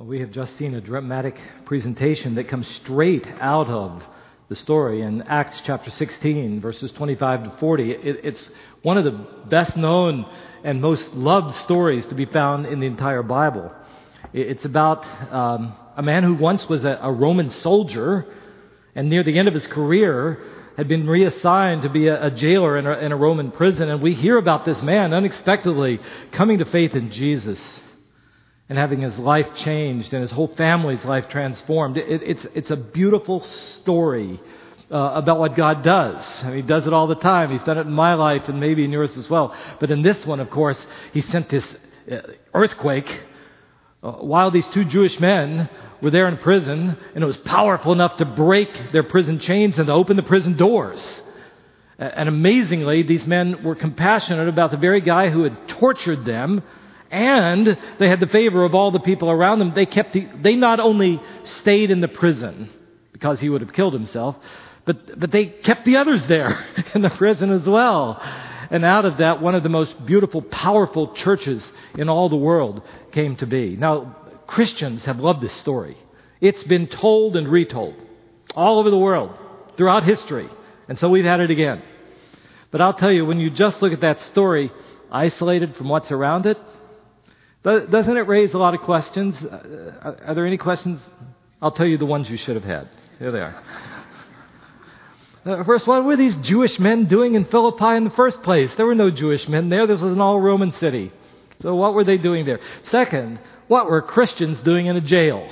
Well, we have just seen a dramatic presentation that comes straight out of the story in Acts chapter 16, verses 25 to 40. It, it's one of the best known and most loved stories to be found in the entire Bible. It's about um, a man who once was a, a, Roman soldier and near the end of his career had been reassigned to be a, a jailer in a, in a Roman prison. And we hear about this man unexpectedly coming to faith in Jesus and having his life changed and his whole family's life transformed. It, it's, it's a beautiful story uh, about what God does. I mean, he does it all the time. He's done it in my life and maybe in yours as well. But in this one, of course, he sent this uh, earthquake uh, while these two Jewish men were there in prison, and it was powerful enough to break their prison chains and to open the prison doors. And amazingly, these men were compassionate about the very guy who had tortured them and they had the favor of all the people around them. They kept the, they not only stayed in the prison because he would have killed himself, but, but they kept the others there in the prison as well. And out of that, one of the most beautiful, powerful churches in all the world came to be. Now, Christians have loved this story. It's been told and retold all over the world throughout history. And so we've had it again. But I'll tell you, when you just look at that story, isolated from what's around it, doesn't it raise a lot of questions? Uh, are there any questions? I'll tell you the ones you should have had. Here they are. Uh, first, what were these Jewish men doing in Philippi in the first place? There were no Jewish men there. This was an all Roman city. So, what were they doing there? Second, what were Christians doing in a jail?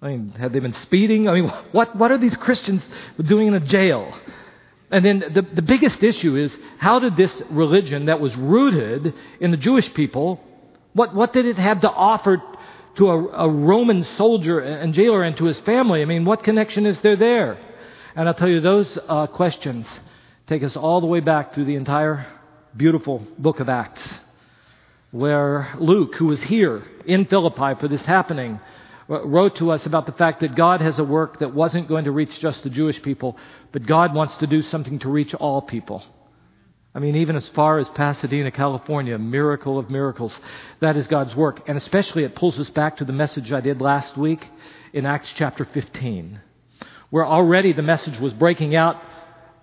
I mean, had they been speeding? I mean, what, what are these Christians doing in a jail? And then the, the biggest issue is how did this religion that was rooted in the Jewish people what, what did it have to offer to a, a Roman soldier and jailer and to his family? I mean, what connection is there there? And I'll tell you, those uh, questions take us all the way back through the entire beautiful book of Acts, where Luke, who was here in Philippi for this happening, wrote to us about the fact that God has a work that wasn't going to reach just the Jewish people, but God wants to do something to reach all people. I mean, even as far as Pasadena, California, miracle of miracles. That is God's work. And especially it pulls us back to the message I did last week in Acts chapter 15, where already the message was breaking out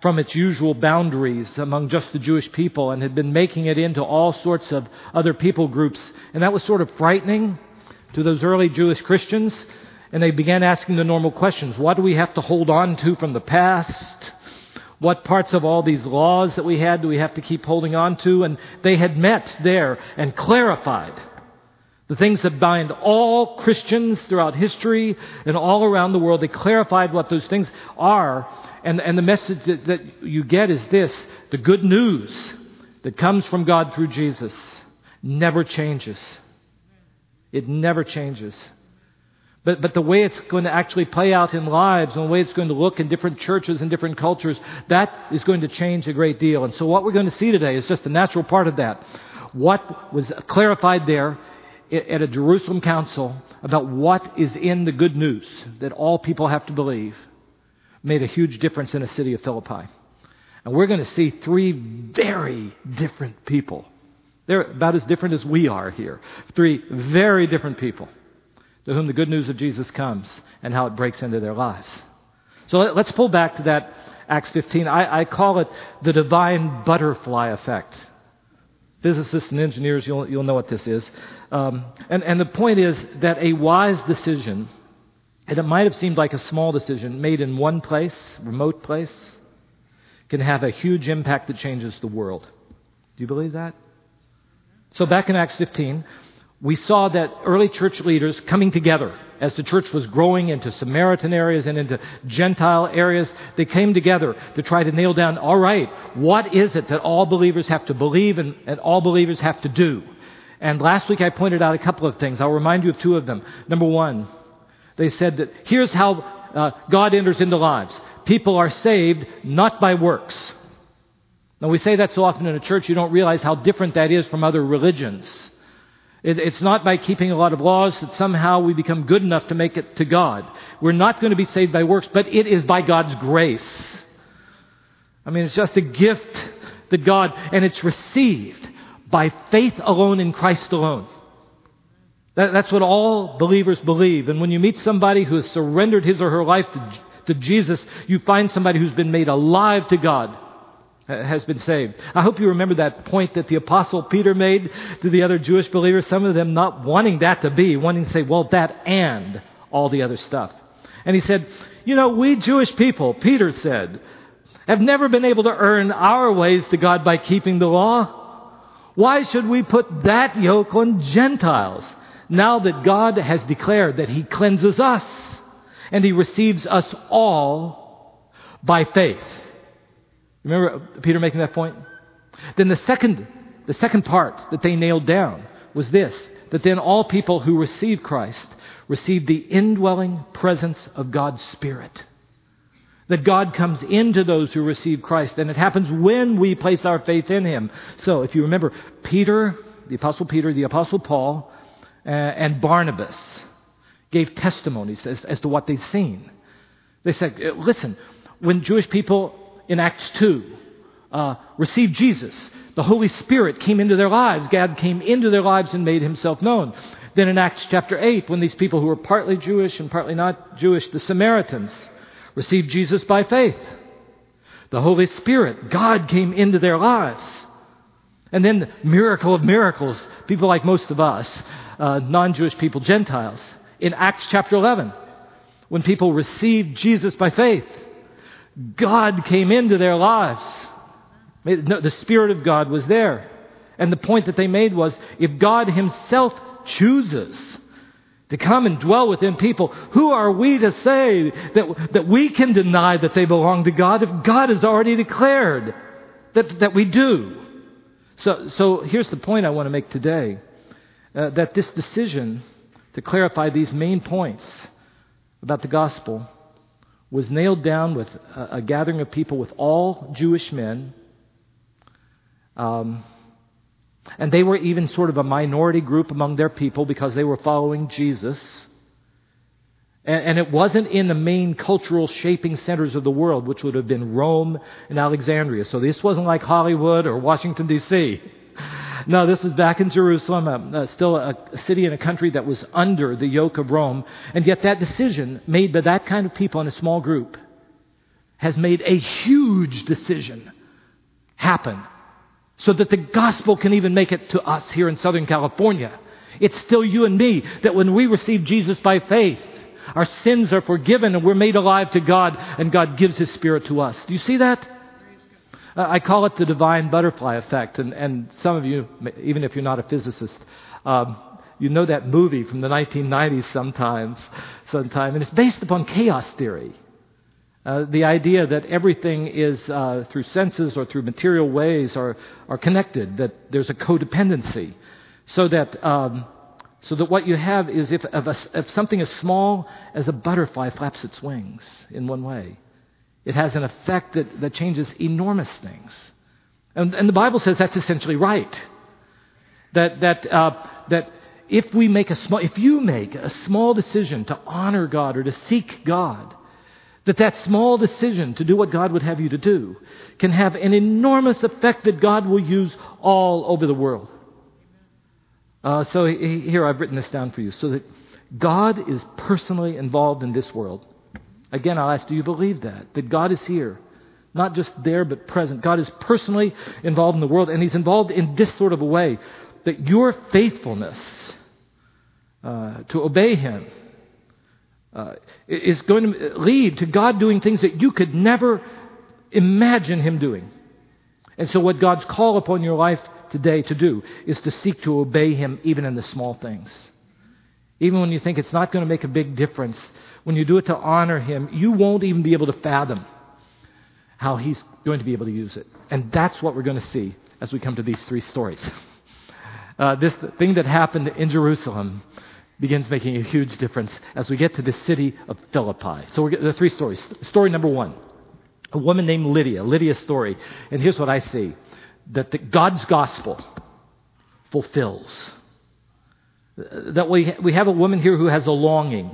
from its usual boundaries among just the Jewish people and had been making it into all sorts of other people groups. And that was sort of frightening to those early Jewish Christians. And they began asking the normal questions. What do we have to hold on to from the past? What parts of all these laws that we had do we have to keep holding on to? And they had met there and clarified the things that bind all Christians throughout history and all around the world. They clarified what those things are. And, and the message that, that you get is this the good news that comes from God through Jesus never changes. It never changes. But, but the way it's going to actually play out in lives and the way it's going to look in different churches and different cultures, that is going to change a great deal. And so what we're going to see today is just a natural part of that. What was clarified there at a Jerusalem council about what is in the good news that all people have to believe made a huge difference in the city of Philippi. And we're going to see three very different people. They're about as different as we are here. Three very different people to whom the good news of Jesus comes and how it breaks into their lives. So let's pull back to that Acts 15. I, I call it the divine butterfly effect. Physicists and engineers, you'll, you'll know what this is. Um, and, and the point is that a wise decision, and it might have seemed like a small decision made in one place, remote place, can have a huge impact that changes the world. Do you believe that? So back in Acts 15, we saw that early church leaders coming together as the church was growing into Samaritan areas and into Gentile areas, they came together to try to nail down, all right, what is it that all believers have to believe and, and all believers have to do? And last week I pointed out a couple of things. I'll remind you of two of them. Number one, they said that here's how uh, God enters into lives. People are saved not by works. Now we say that so often in a church, you don't realize how different that is from other religions. It, it's not by keeping a lot of laws that somehow we become good enough to make it to God. We're not going to be saved by works, but it is by God's grace. I mean, it's just a gift that God, and it's received by faith alone in Christ alone. That, that's what all believers believe. And when you meet somebody who has surrendered his or her life to, to Jesus, you find somebody who's been made alive to God has been saved. I hope you remember that point that the apostle Peter made to the other Jewish believers, some of them not wanting that to be, wanting to say, well, that and all the other stuff. And he said, you know, we Jewish people, Peter said, have never been able to earn our ways to God by keeping the law. Why should we put that yoke on Gentiles now that God has declared that he cleanses us and he receives us all by faith? Remember Peter making that point? Then the second, the second part that they nailed down was this that then all people who receive Christ receive the indwelling presence of God's Spirit. That God comes into those who receive Christ, and it happens when we place our faith in Him. So, if you remember, Peter, the Apostle Peter, the Apostle Paul, uh, and Barnabas gave testimonies as, as to what they'd seen. They said, listen, when Jewish people in Acts 2 uh, received Jesus. The Holy Spirit came into their lives. God came into their lives and made himself known. Then in Acts chapter 8, when these people who were partly Jewish and partly not Jewish, the Samaritans, received Jesus by faith. The Holy Spirit, God came into their lives. And then the miracle of miracles, people like most of us, uh, non Jewish people, Gentiles, in Acts chapter 11, when people received Jesus by faith. God came into their lives. The Spirit of God was there. And the point that they made was if God Himself chooses to come and dwell within people, who are we to say that, that we can deny that they belong to God if God has already declared that, that we do? So, so here's the point I want to make today uh, that this decision to clarify these main points about the gospel was nailed down with a, a gathering of people with all Jewish men. Um, and they were even sort of a minority group among their people because they were following Jesus. And, and it wasn't in the main cultural shaping centers of the world, which would have been Rome and Alexandria. So this wasn't like Hollywood or Washington, D.C. No, this is back in Jerusalem, uh, uh, still a, a city and a country that was under the yoke of Rome. And yet, that decision made by that kind of people in a small group has made a huge decision happen so that the gospel can even make it to us here in Southern California. It's still you and me that when we receive Jesus by faith, our sins are forgiven and we're made alive to God and God gives His Spirit to us. Do you see that? Uh, I call it the divine butterfly effect. And, and some of you, even if you're not a physicist, um, you know that movie from the 1990s sometimes, sometime, and it's based upon chaos theory. Uh, the idea that everything is uh, through senses or through material ways are, are connected, that there's a codependency. So that, um, so that what you have is if, if, a, if something as small as a butterfly flaps its wings in one way, it has an effect that, that changes enormous things. And, and the Bible says that's essentially right. That, that, uh, that if we make a small, if you make a small decision to honor God or to seek God, that that small decision to do what God would have you to do can have an enormous effect that God will use all over the world. Uh, so here I've written this down for you so that God is personally involved in this world. Again, I'll ask, do you believe that? That God is here? Not just there, but present. God is personally involved in the world, and He's involved in this sort of a way that your faithfulness uh, to obey Him uh, is going to lead to God doing things that you could never imagine Him doing. And so, what God's call upon your life today to do is to seek to obey Him even in the small things. Even when you think it's not going to make a big difference, when you do it to honor Him, you won't even be able to fathom how He's going to be able to use it. And that's what we're going to see as we come to these three stories. Uh, this thing that happened in Jerusalem begins making a huge difference as we get to the city of Philippi. So the three stories. Story number one a woman named Lydia, Lydia's story. And here's what I see that the, God's gospel fulfills. That we, we have a woman here who has a longing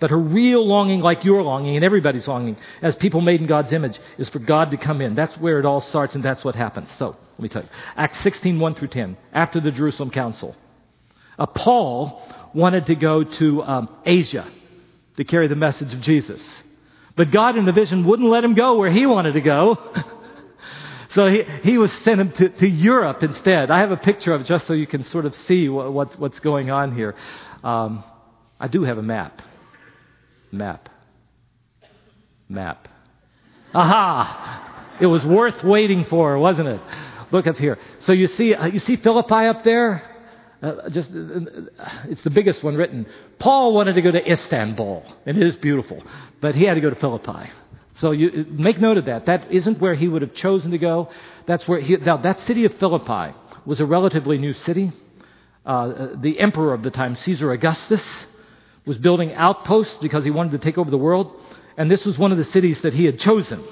but her real longing, like your longing and everybody's longing, as people made in God's image, is for God to come in. That's where it all starts, and that's what happens. So, let me tell you. Acts 16, 1 through 10, after the Jerusalem Council. Uh, Paul wanted to go to um, Asia to carry the message of Jesus. But God in the vision wouldn't let him go where he wanted to go. so he, he was sent to, to Europe instead. I have a picture of it just so you can sort of see what, what's, what's going on here. Um, I do have a map. Map. Map. Aha! It was worth waiting for, wasn't it? Look up here. So you see, uh, you see Philippi up there? Uh, just, uh, it's the biggest one written. Paul wanted to go to Istanbul, and it is beautiful, but he had to go to Philippi. So you make note of that. That isn't where he would have chosen to go. That's where he, now that city of Philippi was a relatively new city. Uh, the emperor of the time, Caesar Augustus, was building outposts because he wanted to take over the world, and this was one of the cities that he had chosen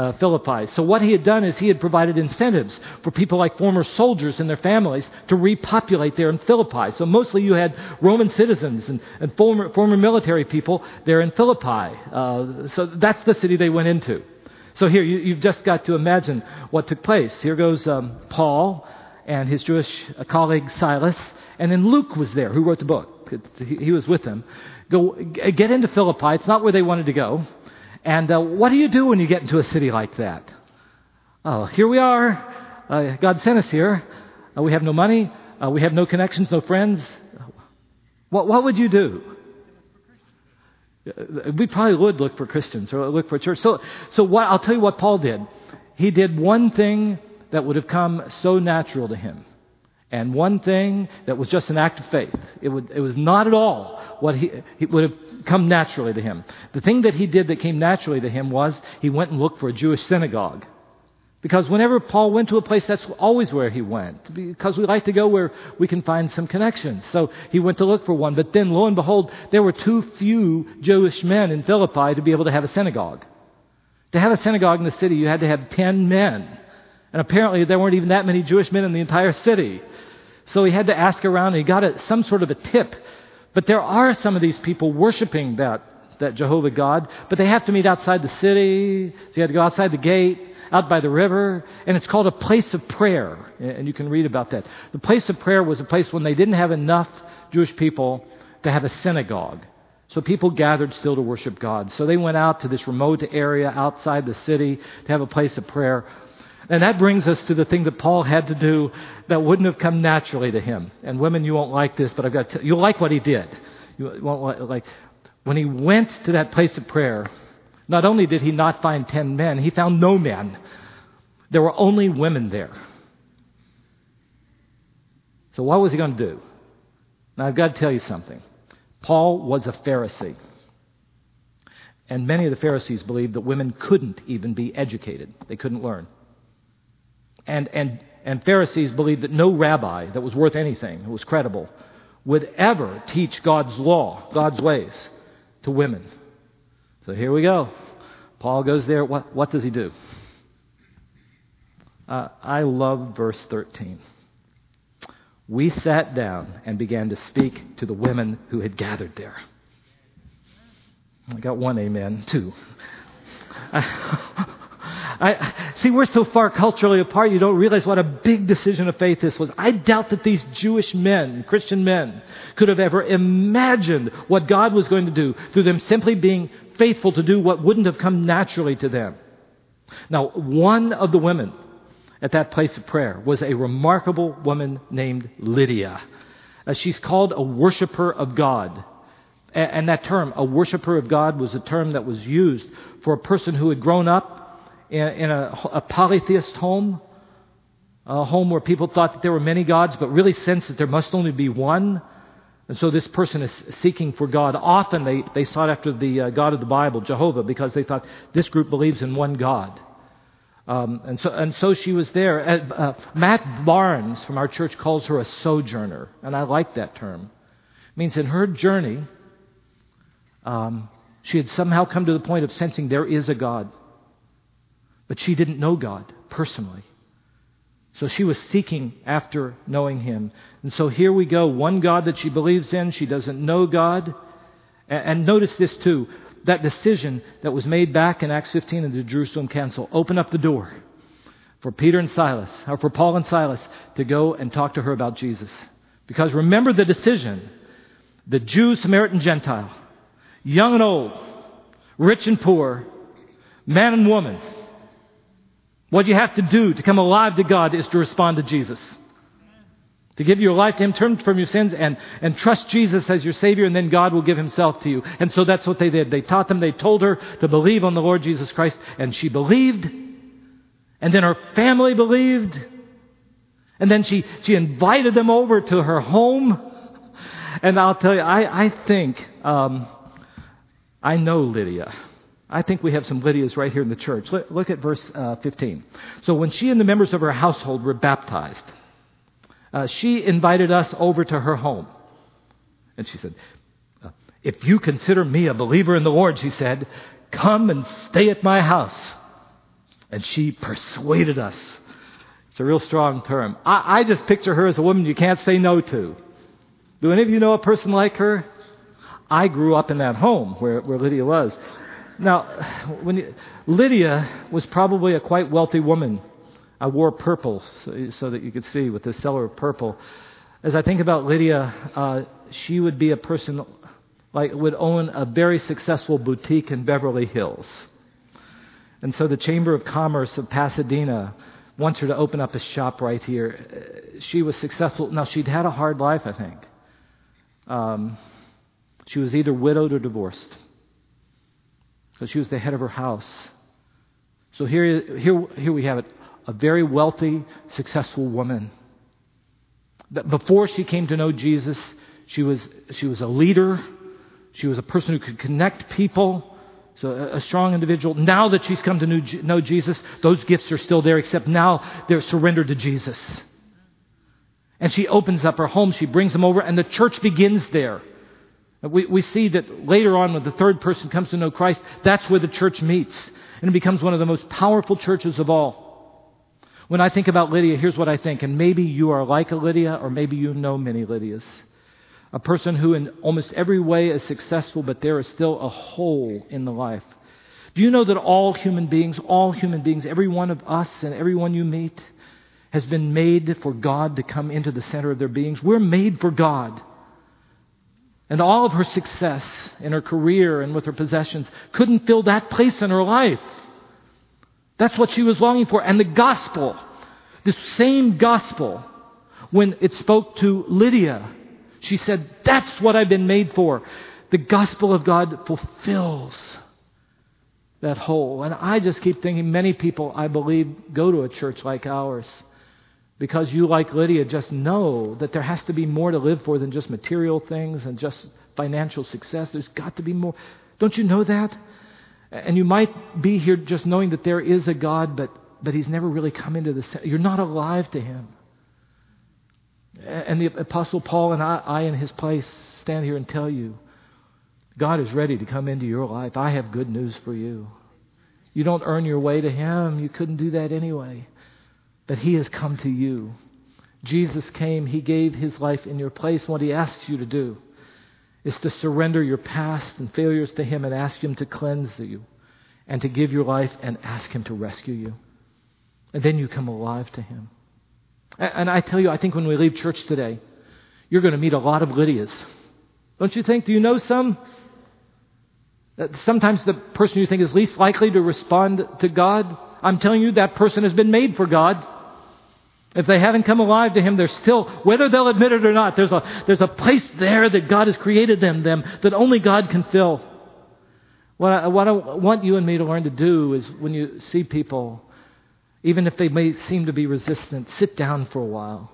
uh, Philippi. So, what he had done is he had provided incentives for people like former soldiers and their families to repopulate there in Philippi. So, mostly you had Roman citizens and, and former, former military people there in Philippi. Uh, so, that's the city they went into. So, here you, have just got to imagine what took place. Here goes um, Paul and his Jewish colleague Silas, and then Luke was there, who wrote the book. He was with them. Go get into Philippi. It's not where they wanted to go. And uh, what do you do when you get into a city like that? Oh, here we are. Uh, God sent us here. Uh, we have no money. Uh, we have no connections, no friends. What, what would you do? Uh, we probably would look for Christians or look for a church. So, so what, I'll tell you what Paul did. He did one thing that would have come so natural to him. And one thing that was just an act of faith. It, would, it was not at all what he, he would have come naturally to him. The thing that he did that came naturally to him was he went and looked for a Jewish synagogue. Because whenever Paul went to a place, that's always where he went. Because we like to go where we can find some connections. So he went to look for one. But then, lo and behold, there were too few Jewish men in Philippi to be able to have a synagogue. To have a synagogue in the city, you had to have ten men. And apparently, there weren't even that many Jewish men in the entire city. So he had to ask around, and he got a, some sort of a tip but there are some of these people worshiping that, that Jehovah God, but they have to meet outside the city. So you have to go outside the gate, out by the river, and it's called a place of prayer. And you can read about that. The place of prayer was a place when they didn't have enough Jewish people to have a synagogue. So people gathered still to worship God. So they went out to this remote area outside the city to have a place of prayer. And that brings us to the thing that Paul had to do that wouldn't have come naturally to him. And women, you won't like this, but I've got to, you'll like what he did. You won't like, when he went to that place of prayer, not only did he not find ten men, he found no men. There were only women there. So what was he going to do? Now I've got to tell you something. Paul was a Pharisee. And many of the Pharisees believed that women couldn't even be educated. They couldn't learn. And, and, and Pharisees believed that no rabbi that was worth anything, who was credible, would ever teach God's law, God's ways to women. So here we go. Paul goes there. What, what does he do? Uh, I love verse 13. We sat down and began to speak to the women who had gathered there. I got one amen, two. I, see, we're so far culturally apart, you don't realize what a big decision of faith this was. I doubt that these Jewish men, Christian men, could have ever imagined what God was going to do through them simply being faithful to do what wouldn't have come naturally to them. Now, one of the women at that place of prayer was a remarkable woman named Lydia. Uh, she's called a worshiper of God. And that term, a worshiper of God, was a term that was used for a person who had grown up in, in a, a polytheist home, a home where people thought that there were many gods, but really sensed that there must only be one. And so this person is seeking for God. Often they, they sought after the uh, God of the Bible, Jehovah, because they thought this group believes in one God. Um, and, so, and so she was there. Uh, uh, Matt Barnes from our church calls her a sojourner, and I like that term. It means in her journey, um, she had somehow come to the point of sensing there is a God. But she didn't know God personally. So she was seeking after knowing Him. And so here we go. One God that she believes in, she doesn't know God. And notice this too that decision that was made back in Acts 15 in the Jerusalem Council open up the door for Peter and Silas, or for Paul and Silas, to go and talk to her about Jesus. Because remember the decision. the Jew, Samaritan, Gentile, young and old, rich and poor, man and woman. What you have to do to come alive to God is to respond to Jesus. To give your life to Him, turn from your sins and, and trust Jesus as your Savior, and then God will give Himself to you. And so that's what they did. They taught them, they told her to believe on the Lord Jesus Christ, and she believed. And then her family believed. And then she, she invited them over to her home. And I'll tell you, I, I think, um, I know Lydia. I think we have some Lydias right here in the church. Look, look at verse uh, 15. So when she and the members of her household were baptized, uh, she invited us over to her home. And she said, uh, If you consider me a believer in the Lord, she said, come and stay at my house. And she persuaded us. It's a real strong term. I, I just picture her as a woman you can't say no to. Do any of you know a person like her? I grew up in that home where, where Lydia was. Now, when you, Lydia was probably a quite wealthy woman. I wore purple so, so, that you could see with the seller of purple. As I think about Lydia, uh, she would be a person like would own a very successful boutique in Beverly Hills. And so the Chamber of Commerce of Pasadena wants her to open up a shop right here. She was successful. Now she'd had a hard life, I think. Um, she was either widowed or divorced. So she was the head of her house. So here, here, here we have it a very wealthy, successful woman. Before she came to know Jesus, she was, she was a leader. She was a person who could connect people. So a strong individual. Now that she's come to know Jesus, those gifts are still there, except now they're surrendered to Jesus. And she opens up her home. She brings them over, and the church begins there. We, we see that later on, when the third person comes to know Christ, that's where the church meets. And it becomes one of the most powerful churches of all. When I think about Lydia, here's what I think. And maybe you are like a Lydia, or maybe you know many Lydias. A person who, in almost every way, is successful, but there is still a hole in the life. Do you know that all human beings, all human beings, every one of us and everyone you meet, has been made for God to come into the center of their beings? We're made for God. And all of her success in her career and with her possessions couldn't fill that place in her life. That's what she was longing for. And the gospel, the same gospel, when it spoke to Lydia, she said, That's what I've been made for. The gospel of God fulfills that hole. And I just keep thinking many people, I believe, go to a church like ours because you, like Lydia, just know that there has to be more to live for than just material things and just financial success. There's got to be more. Don't you know that? And you might be here just knowing that there is a God, but, but He's never really come into the. You're not alive to Him. And the Apostle Paul and I, I, in his place, stand here and tell you God is ready to come into your life. I have good news for you. You don't earn your way to Him, you couldn't do that anyway. But He has come to you. Jesus came, He gave His life in your place. What He asks you to do is to surrender your past and failures to Him and ask Him to cleanse you and to give your life and ask Him to rescue you. And then you come alive to Him. And I tell you, I think when we leave church today, you're going to meet a lot of Lydias. Don't you think? Do you know some? That sometimes the person you think is least likely to respond to God, I'm telling you, that person has been made for God. If they haven't come alive to Him, they're still, whether they'll admit it or not, there's a, there's a place there that God has created them, them that only God can fill. What I, what I want you and me to learn to do is when you see people, even if they may seem to be resistant, sit down for a while.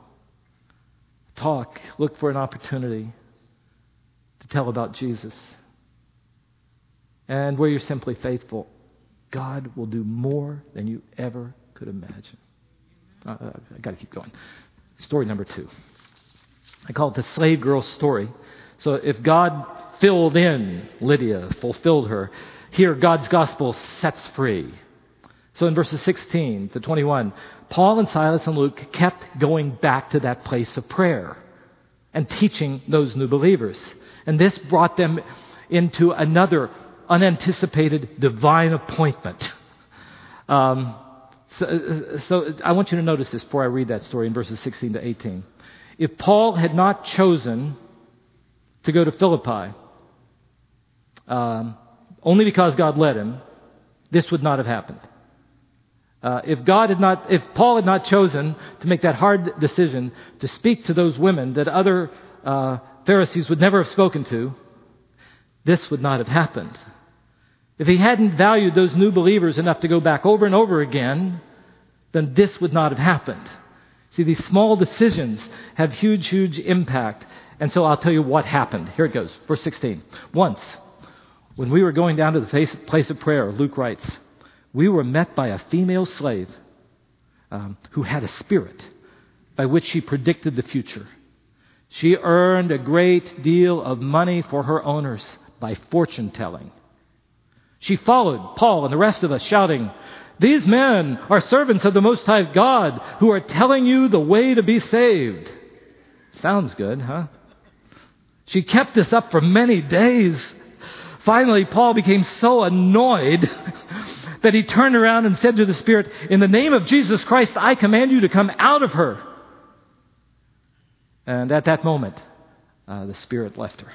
Talk. Look for an opportunity to tell about Jesus. And where you're simply faithful, God will do more than you ever could imagine. Uh, I got to keep going. Story number two. I call it the slave girl story. So if God filled in Lydia, fulfilled her, here God's gospel sets free. So in verses 16 to 21, Paul and Silas and Luke kept going back to that place of prayer and teaching those new believers. And this brought them into another unanticipated divine appointment. Um, so, so I want you to notice this before I read that story in verses 16 to 18. If Paul had not chosen to go to Philippi, um, only because God led him, this would not have happened. Uh, if God had not, if Paul had not chosen to make that hard decision to speak to those women that other uh, Pharisees would never have spoken to, this would not have happened. If he hadn't valued those new believers enough to go back over and over again, then this would not have happened. See, these small decisions have huge, huge impact. And so I'll tell you what happened. Here it goes, verse 16. Once, when we were going down to the place of prayer, Luke writes, we were met by a female slave um, who had a spirit by which she predicted the future. She earned a great deal of money for her owners by fortune telling. She followed Paul and the rest of us, shouting, These men are servants of the Most High God who are telling you the way to be saved. Sounds good, huh? She kept this up for many days. Finally, Paul became so annoyed that he turned around and said to the Spirit, In the name of Jesus Christ, I command you to come out of her. And at that moment, uh, the Spirit left her.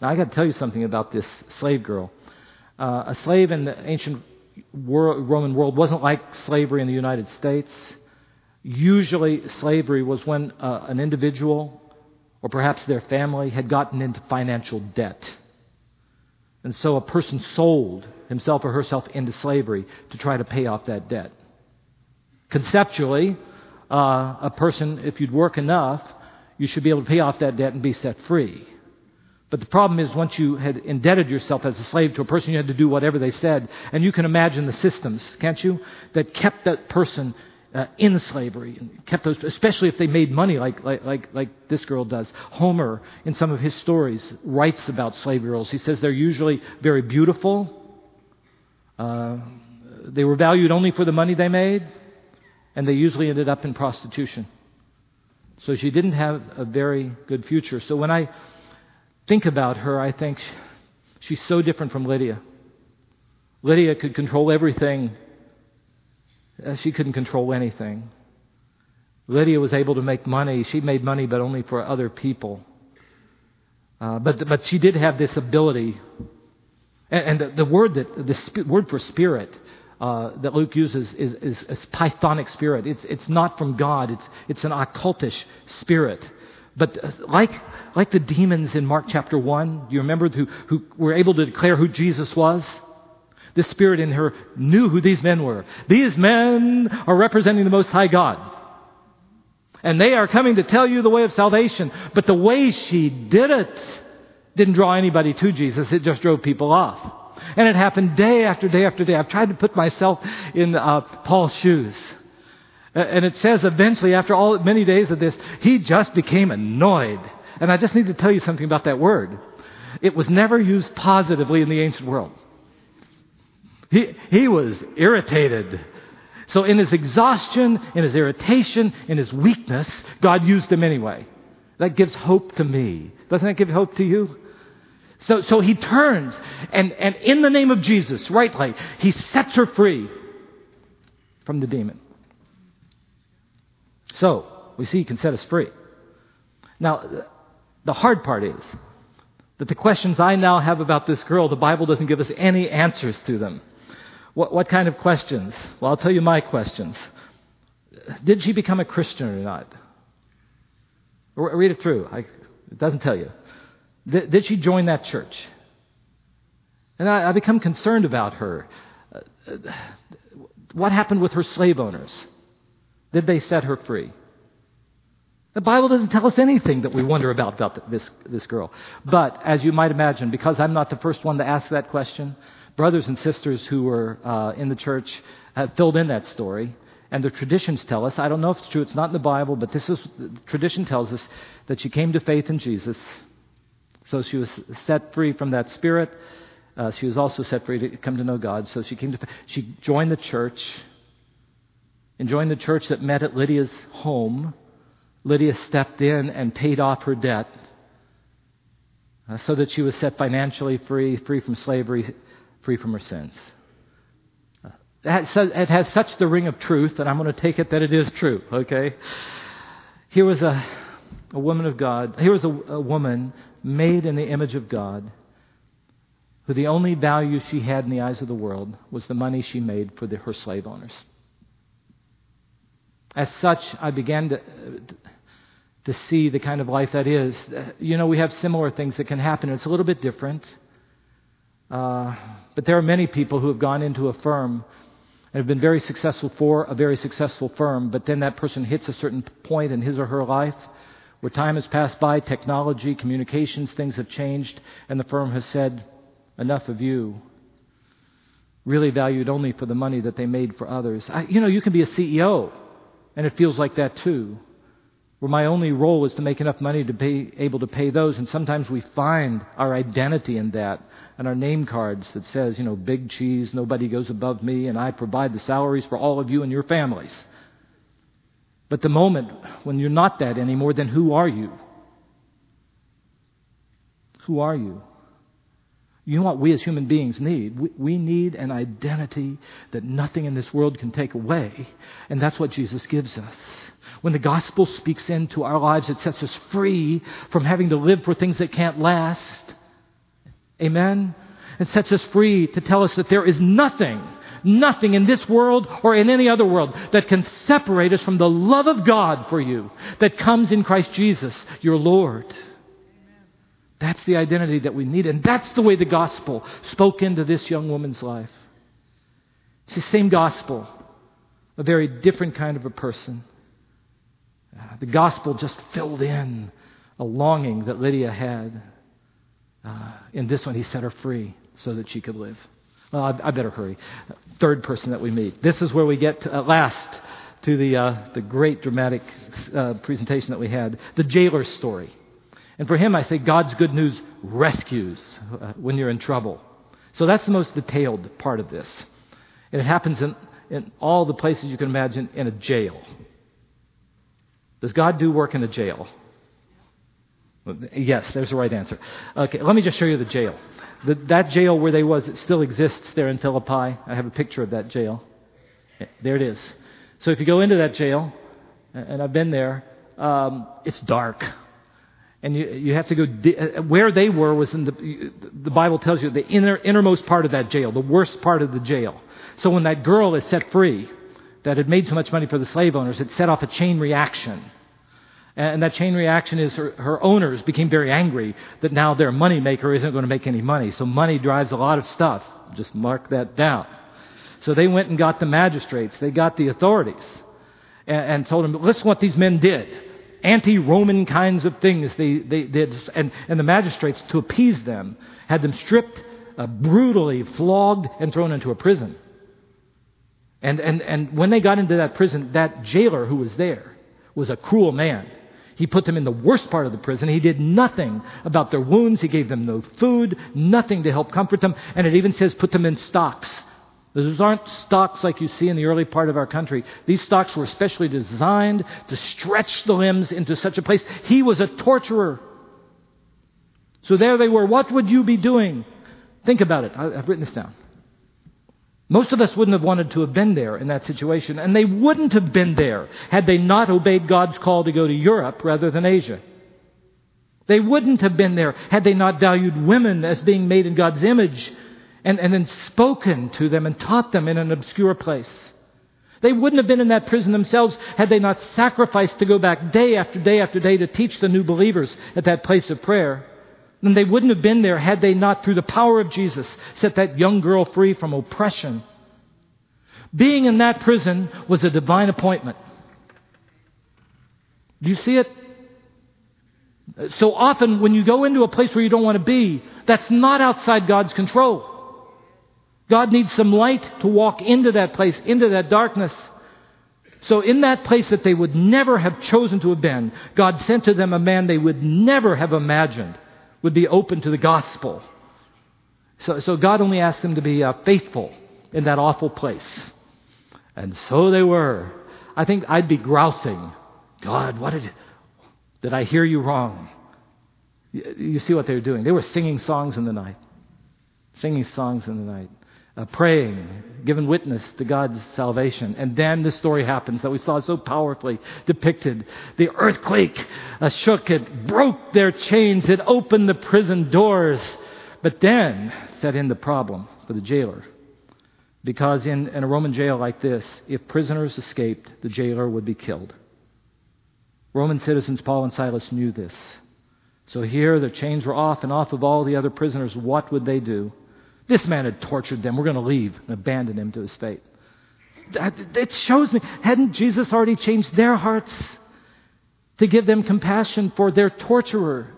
Now, I got to tell you something about this slave girl. Uh, a slave in the ancient world, Roman world wasn't like slavery in the United States. Usually, slavery was when uh, an individual or perhaps their family had gotten into financial debt. And so a person sold himself or herself into slavery to try to pay off that debt. Conceptually, uh, a person, if you'd work enough, you should be able to pay off that debt and be set free. But the problem is, once you had indebted yourself as a slave to a person, you had to do whatever they said. And you can imagine the systems, can't you, that kept that person uh, in slavery and kept those, especially if they made money like, like, like, like this girl does. Homer, in some of his stories, writes about slave girls. He says they're usually very beautiful. Uh, they were valued only for the money they made, and they usually ended up in prostitution. So she didn't have a very good future. So when I think about her, I think she's so different from Lydia. Lydia could control everything, uh, she couldn't control anything. Lydia was able to make money. She made money, but only for other people. Uh, but, but she did have this ability. And, and the, the, word that the sp- word for spirit uh, that Luke uses is, is, is pythonic spirit. It's, it's not from God. It's, it's an occultish spirit. But uh, like, like the demons in Mark chapter 1, you remember who, who were able to declare who Jesus was? The spirit in her knew who these men were. These men are representing the Most High God. And they are coming to tell you the way of salvation. But the way she did it didn't draw anybody to Jesus, it just drove people off. And it happened day after day after day. I've tried to put myself in uh, Paul's shoes. And it says eventually, after all many days of this, he just became annoyed. And I just need to tell you something about that word. It was never used positively in the ancient world. He, he was irritated. So in his exhaustion, in his irritation, in his weakness, God used him anyway. That gives hope to me. Doesn't that give hope to you? So, so he turns and, and in the name of Jesus, rightly, he sets her free from the demon. So, we see he can set us free. Now, the hard part is that the questions I now have about this girl, the Bible doesn't give us any answers to them. What, what kind of questions? Well, I'll tell you my questions. Did she become a Christian or not? Read it through. I, it doesn't tell you. Did, did, she join that church? And I, I become concerned about her. Uh, what happened with her slave owners? Did they set her free? The Bible doesn't tell us anything that we wonder about, about this, this girl. But as you might imagine, because I'm not the first one to ask that question, brothers and sisters who were uh, in the church have filled in that story. And the traditions tell us, I don't know if it's true, it's not in the Bible, but this is, tradition tells us that she came to faith in Jesus. So she was set free from that spirit. Uh, she was also set free to come to know God. So she came to, she joined the church and joined the church that met at Lydia's home. Lydia stepped in and paid off her debt uh, so that she was set financially free, free from slavery, free from her sins. Uh, it has such the ring of truth that I'm going to take it that it is true, okay? Here was a, a woman of God. Here was a, a woman made in the image of God who the only value she had in the eyes of the world was the money she made for the, her slave owners. As such, I began to, to see the kind of life that is. You know, we have similar things that can happen. It's a little bit different. Uh, but there are many people who have gone into a firm and have been very successful for a very successful firm, but then that person hits a certain point in his or her life where time has passed by, technology, communications, things have changed, and the firm has said, enough of you. Really valued only for the money that they made for others. I, you know, you can be a CEO, and it feels like that too where my only role is to make enough money to be able to pay those. And sometimes we find our identity in that and our name cards that says, you know, big cheese, nobody goes above me, and I provide the salaries for all of you and your families. But the moment when you're not that anymore, then who are you? Who are you? You know what we as human beings need? We, we, need an identity that nothing in this world can take away, and that's what Jesus gives us. When the gospel speaks into our lives, it sets us free from having to live for things that can't last. Amen? It sets us free to tell us that there is nothing, nothing in this world or in any other world that can separate us from the love of God for you that comes in Christ Jesus, your Lord. That's the identity that we need, and that's the way the gospel spoke into this young woman's life. It's the same gospel, a very different kind of a person. The gospel just filled in a longing that Lydia had. Uh, in this one, he set her free so that she could live. Well, I, I better hurry. Third person that we meet. This is where we get to, at last to the, uh, the great dramatic uh, presentation that we had the jailer's story. And for him, I say God's good news rescues uh, when you're in trouble. So that's the most detailed part of this. And it happens in, in all the places you can imagine in a jail. Does God do work in a jail? Yes, there's the right answer. Okay, let me just show you the jail. The, that jail where they was, it still exists there in Philippi. I have a picture of that jail. There it is. So if you go into that jail, and I've been there, um, it's dark. And you, you have to go, di- uh, where they were was in the, the Bible tells you the inner, innermost part of that jail, the worst part of the jail. So when that girl is set free, that had made so much money for the slave owners, it set off a chain reaction. And that chain reaction is her, her owners became very angry that now their moneymaker isn't going to make any money. So money drives a lot of stuff. Just mark that down. So they went and got the magistrates, they got the authorities, and, and told them, listen what these men did. Anti Roman kinds of things they, they did. And, and the magistrates, to appease them, had them stripped, uh, brutally flogged, and thrown into a prison. And, and, and when they got into that prison, that jailer who was there was a cruel man. He put them in the worst part of the prison. He did nothing about their wounds. He gave them no food, nothing to help comfort them. And it even says put them in stocks. Those aren't stocks like you see in the early part of our country. These stocks were specially designed to stretch the limbs into such a place. He was a torturer. So there they were. What would you be doing? Think about it. I've written this down. Most of us wouldn't have wanted to have been there in that situation, and they wouldn't have been there had they not obeyed God's call to go to Europe rather than Asia. They wouldn't have been there had they not valued women as being made in God's image and, and then spoken to them and taught them in an obscure place. They wouldn't have been in that prison themselves had they not sacrificed to go back day after day after day to teach the new believers at that place of prayer. And they wouldn't have been there had they not, through the power of Jesus, set that young girl free from oppression. Being in that prison was a divine appointment. Do you see it? So often, when you go into a place where you don't want to be, that's not outside God's control. God needs some light to walk into that place, into that darkness. So, in that place that they would never have chosen to have been, God sent to them a man they would never have imagined would be open to the gospel. So, so God only asked them to be uh, faithful in that awful place. And so they were. I think I'd be grousing. God, what did, did I hear you wrong? You, you see what they were doing. They were singing songs in the night. Singing songs in the night. Uh, praying, giving witness to God's salvation. And then the story happens that we saw so powerfully depicted. The earthquake uh, shook it, broke their chains, it opened the prison doors. But then set in the problem for the jailer. Because in, in a Roman jail like this, if prisoners escaped, the jailer would be killed. Roman citizens, Paul and Silas, knew this. So here, their chains were off and off of all the other prisoners. What would they do? This man had tortured them. We're going to leave and abandon him to his fate. It shows me, hadn't Jesus already changed their hearts to give them compassion for their torturer?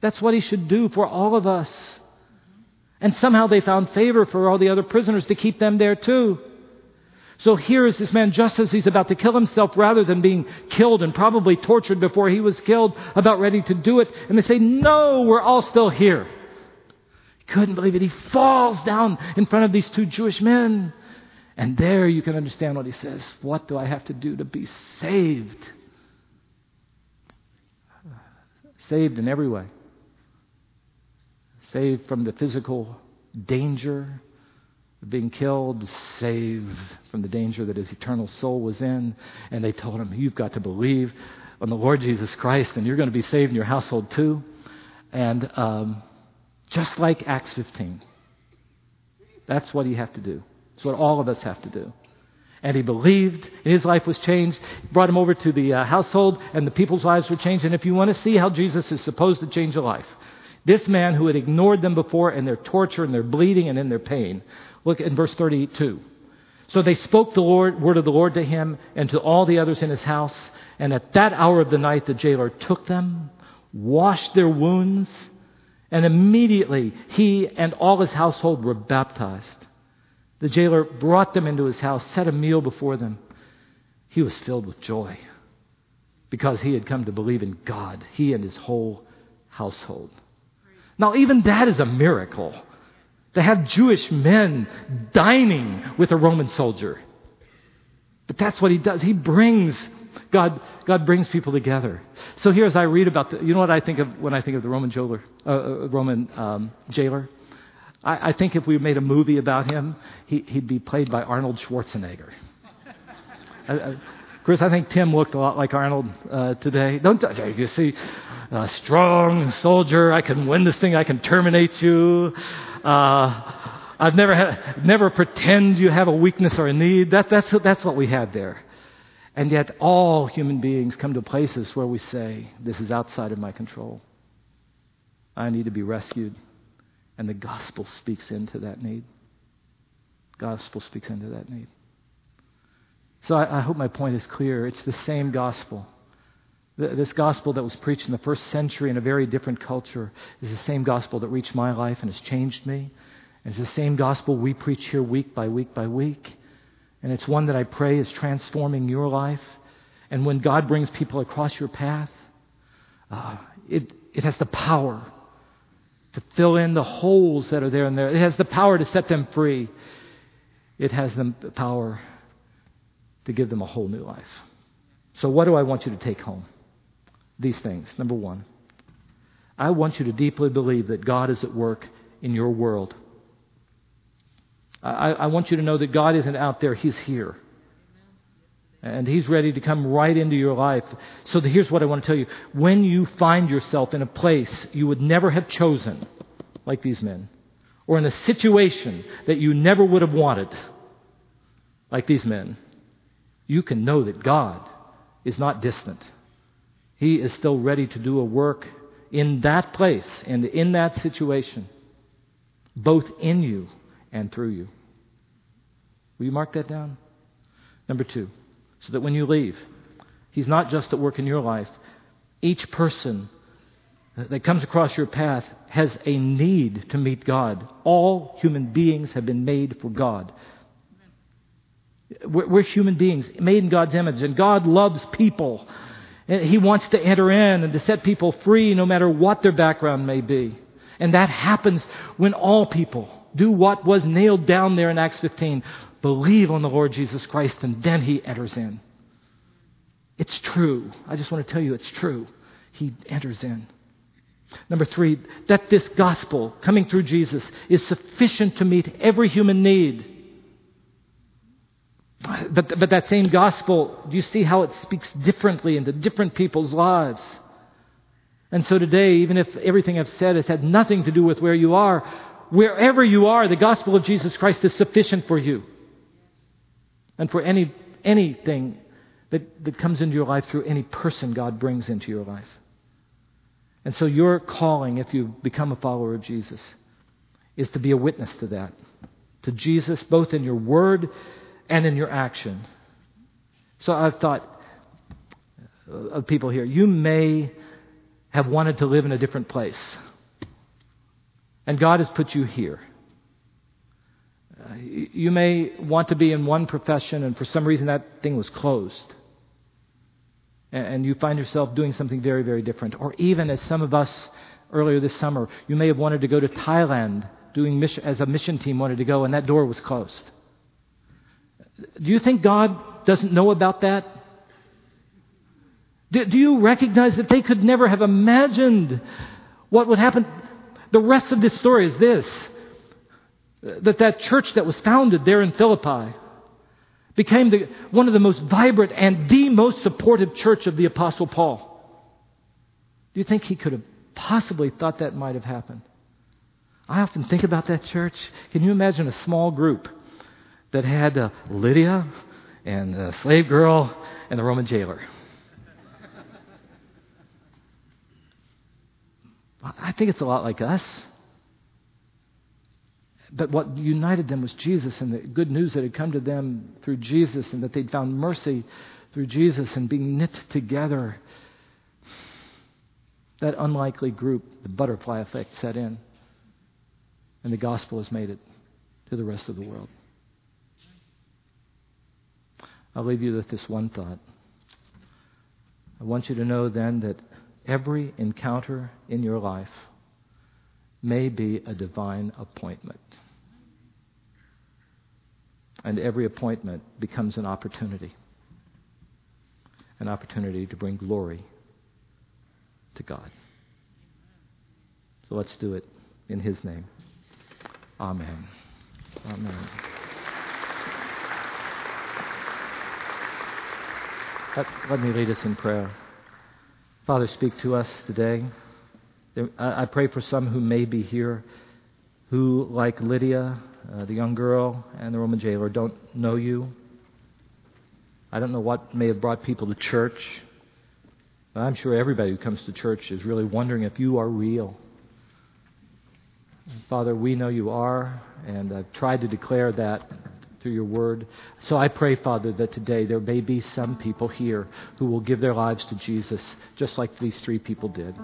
That's what he should do for all of us. And somehow they found favor for all the other prisoners to keep them there too. So here is this man, just as he's about to kill himself, rather than being killed and probably tortured before he was killed, about ready to do it. And they say, No, we're all still here. Couldn't believe it. He falls down in front of these two Jewish men. And there you can understand what he says. What do I have to do to be saved? Saved in every way saved from the physical danger of being killed, saved from the danger that his eternal soul was in. And they told him, You've got to believe on the Lord Jesus Christ, and you're going to be saved in your household too. And um, just like Acts 15, that's what you have to do. It's what all of us have to do. And he believed, and his life was changed. Brought him over to the uh, household, and the people's lives were changed. And if you want to see how Jesus is supposed to change a life, this man who had ignored them before and their torture and their bleeding and in their pain. Look in verse 32. So they spoke the Lord, word of the Lord to him and to all the others in his house. And at that hour of the night, the jailer took them, washed their wounds, and immediately he and all his household were baptized. The jailer brought them into his house, set a meal before them. He was filled with joy because he had come to believe in God, he and his whole household. Now, even that is a miracle. To have Jewish men dining with a Roman soldier. But that's what he does. He brings, God, God brings people together. So here, as I read about the, you know what I think of when I think of the Roman jailer? Uh, uh Roman um, jailer? I, I, think if we made a movie about him, he, would be played by Arnold Schwarzenegger. I, I, Chris, I think Tim looked a lot like Arnold uh, today. Don't you see? A strong soldier. I can win this thing. I can terminate you. Uh, I've never had, never pretend you have a weakness or a need. That, that's, that's what we had there. And yet, all human beings come to places where we say, This is outside of my control. I need to be rescued. And the gospel speaks into that need. Gospel speaks into that need. So I, I hope my point is clear. It's the same gospel. This gospel that was preached in the first century in a very different culture is the same gospel that reached my life and has changed me. And it's the same gospel we preach here week by week by week. And it's one that I pray is transforming your life. And when God brings people across your path, uh, it, it has the power to fill in the holes that are there and there. It has the power to set them free. It has the power to give them a whole new life. So, what do I want you to take home? These things. Number one, I want you to deeply believe that God is at work in your world. I, I want you to know that God isn't out there, He's here. And He's ready to come right into your life. So here's what I want to tell you. When you find yourself in a place you would never have chosen, like these men, or in a situation that you never would have wanted, like these men, you can know that God is not distant. He is still ready to do a work in that place and in that situation, both in you and through you. Will you mark that down? Number two, so that when you leave, He's not just at work in your life. Each person that comes across your path has a need to meet God. All human beings have been made for God. We're, human beings made in God's image, and God loves people. He wants to enter in and to set people free no matter what their background may be. And that happens when all people do what was nailed down there in Acts 15 believe on the Lord Jesus Christ, and then he enters in. It's true. I just want to tell you it's true. He enters in. Number three, that this gospel coming through Jesus is sufficient to meet every human need. But, but that same gospel, do you see how it speaks differently into different people's lives? And so today, even if everything I've said has had nothing to do with where you are, wherever you are, the gospel of Jesus Christ is sufficient for you. And for any, anything that, that comes into your life through any person God brings into your life. And so your calling, if you become a follower of Jesus, is to be a witness to that. To Jesus, both in your word and in your action. So I've thought of people here. You may have wanted to live in a different place. And God has put you here. Uh, you may want to be in one profession, and for some reason that thing was closed. And, and you find yourself doing something very, very different. Or even as some of us earlier this summer, you may have wanted to go to Thailand doing mission, as a mission team wanted to go, and that door was closed. Do you think God doesn't know about that? Do, do you recognize that they could never have imagined what would happen? The rest of this story is this that that church that was founded there in Philippi became the, one of the most vibrant and the most supportive church of the Apostle Paul. Do you think he could have possibly thought that might have happened? I often think about that church. Can you imagine a small group that had uh, Lydia and a slave girl and the Roman jailer? I think it's a lot like us. But what united them was Jesus and the good news that had come to them through Jesus and that they'd found mercy through Jesus and being knit together. That unlikely group, the butterfly effect, set in. And the gospel has made it to the rest of the world. I'll leave you with this one thought. I want you to know then that every encounter in your life may be a divine appointment. And every appointment becomes an opportunity an opportunity to bring glory to God. So let's do it in His name. Amen. Amen. Let, let me lead us in prayer. Father, speak to us today. I pray for some who may be here who, like Lydia, uh, the young girl, and the Roman jailer, don't know you. I don't know what may have brought people to church. But I'm sure everybody who comes to church is really wondering if you are real. Father, we know you are, and I've tried to declare that through your word. So I pray, Father, that today there may be some people here who will give their lives to Jesus, just like these three people did.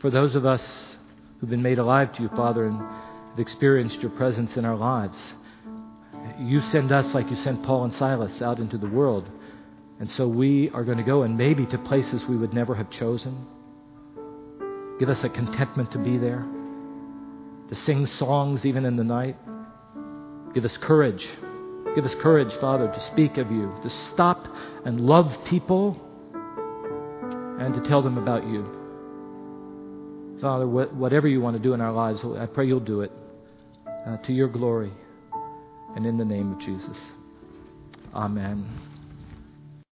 For those of us who've been made alive to you, Father, and have experienced your presence in our lives, you send us like you sent Paul and Silas out into the world. And so we are going to go and maybe to places we would never have chosen. Give us a contentment to be there, to sing songs even in the night. Give us courage. Give us courage, Father, to speak of you, to stop and love people, and to tell them about you. Father, whatever you want to do in our lives, I pray you'll do it uh, to your glory and in the name of Jesus. Amen.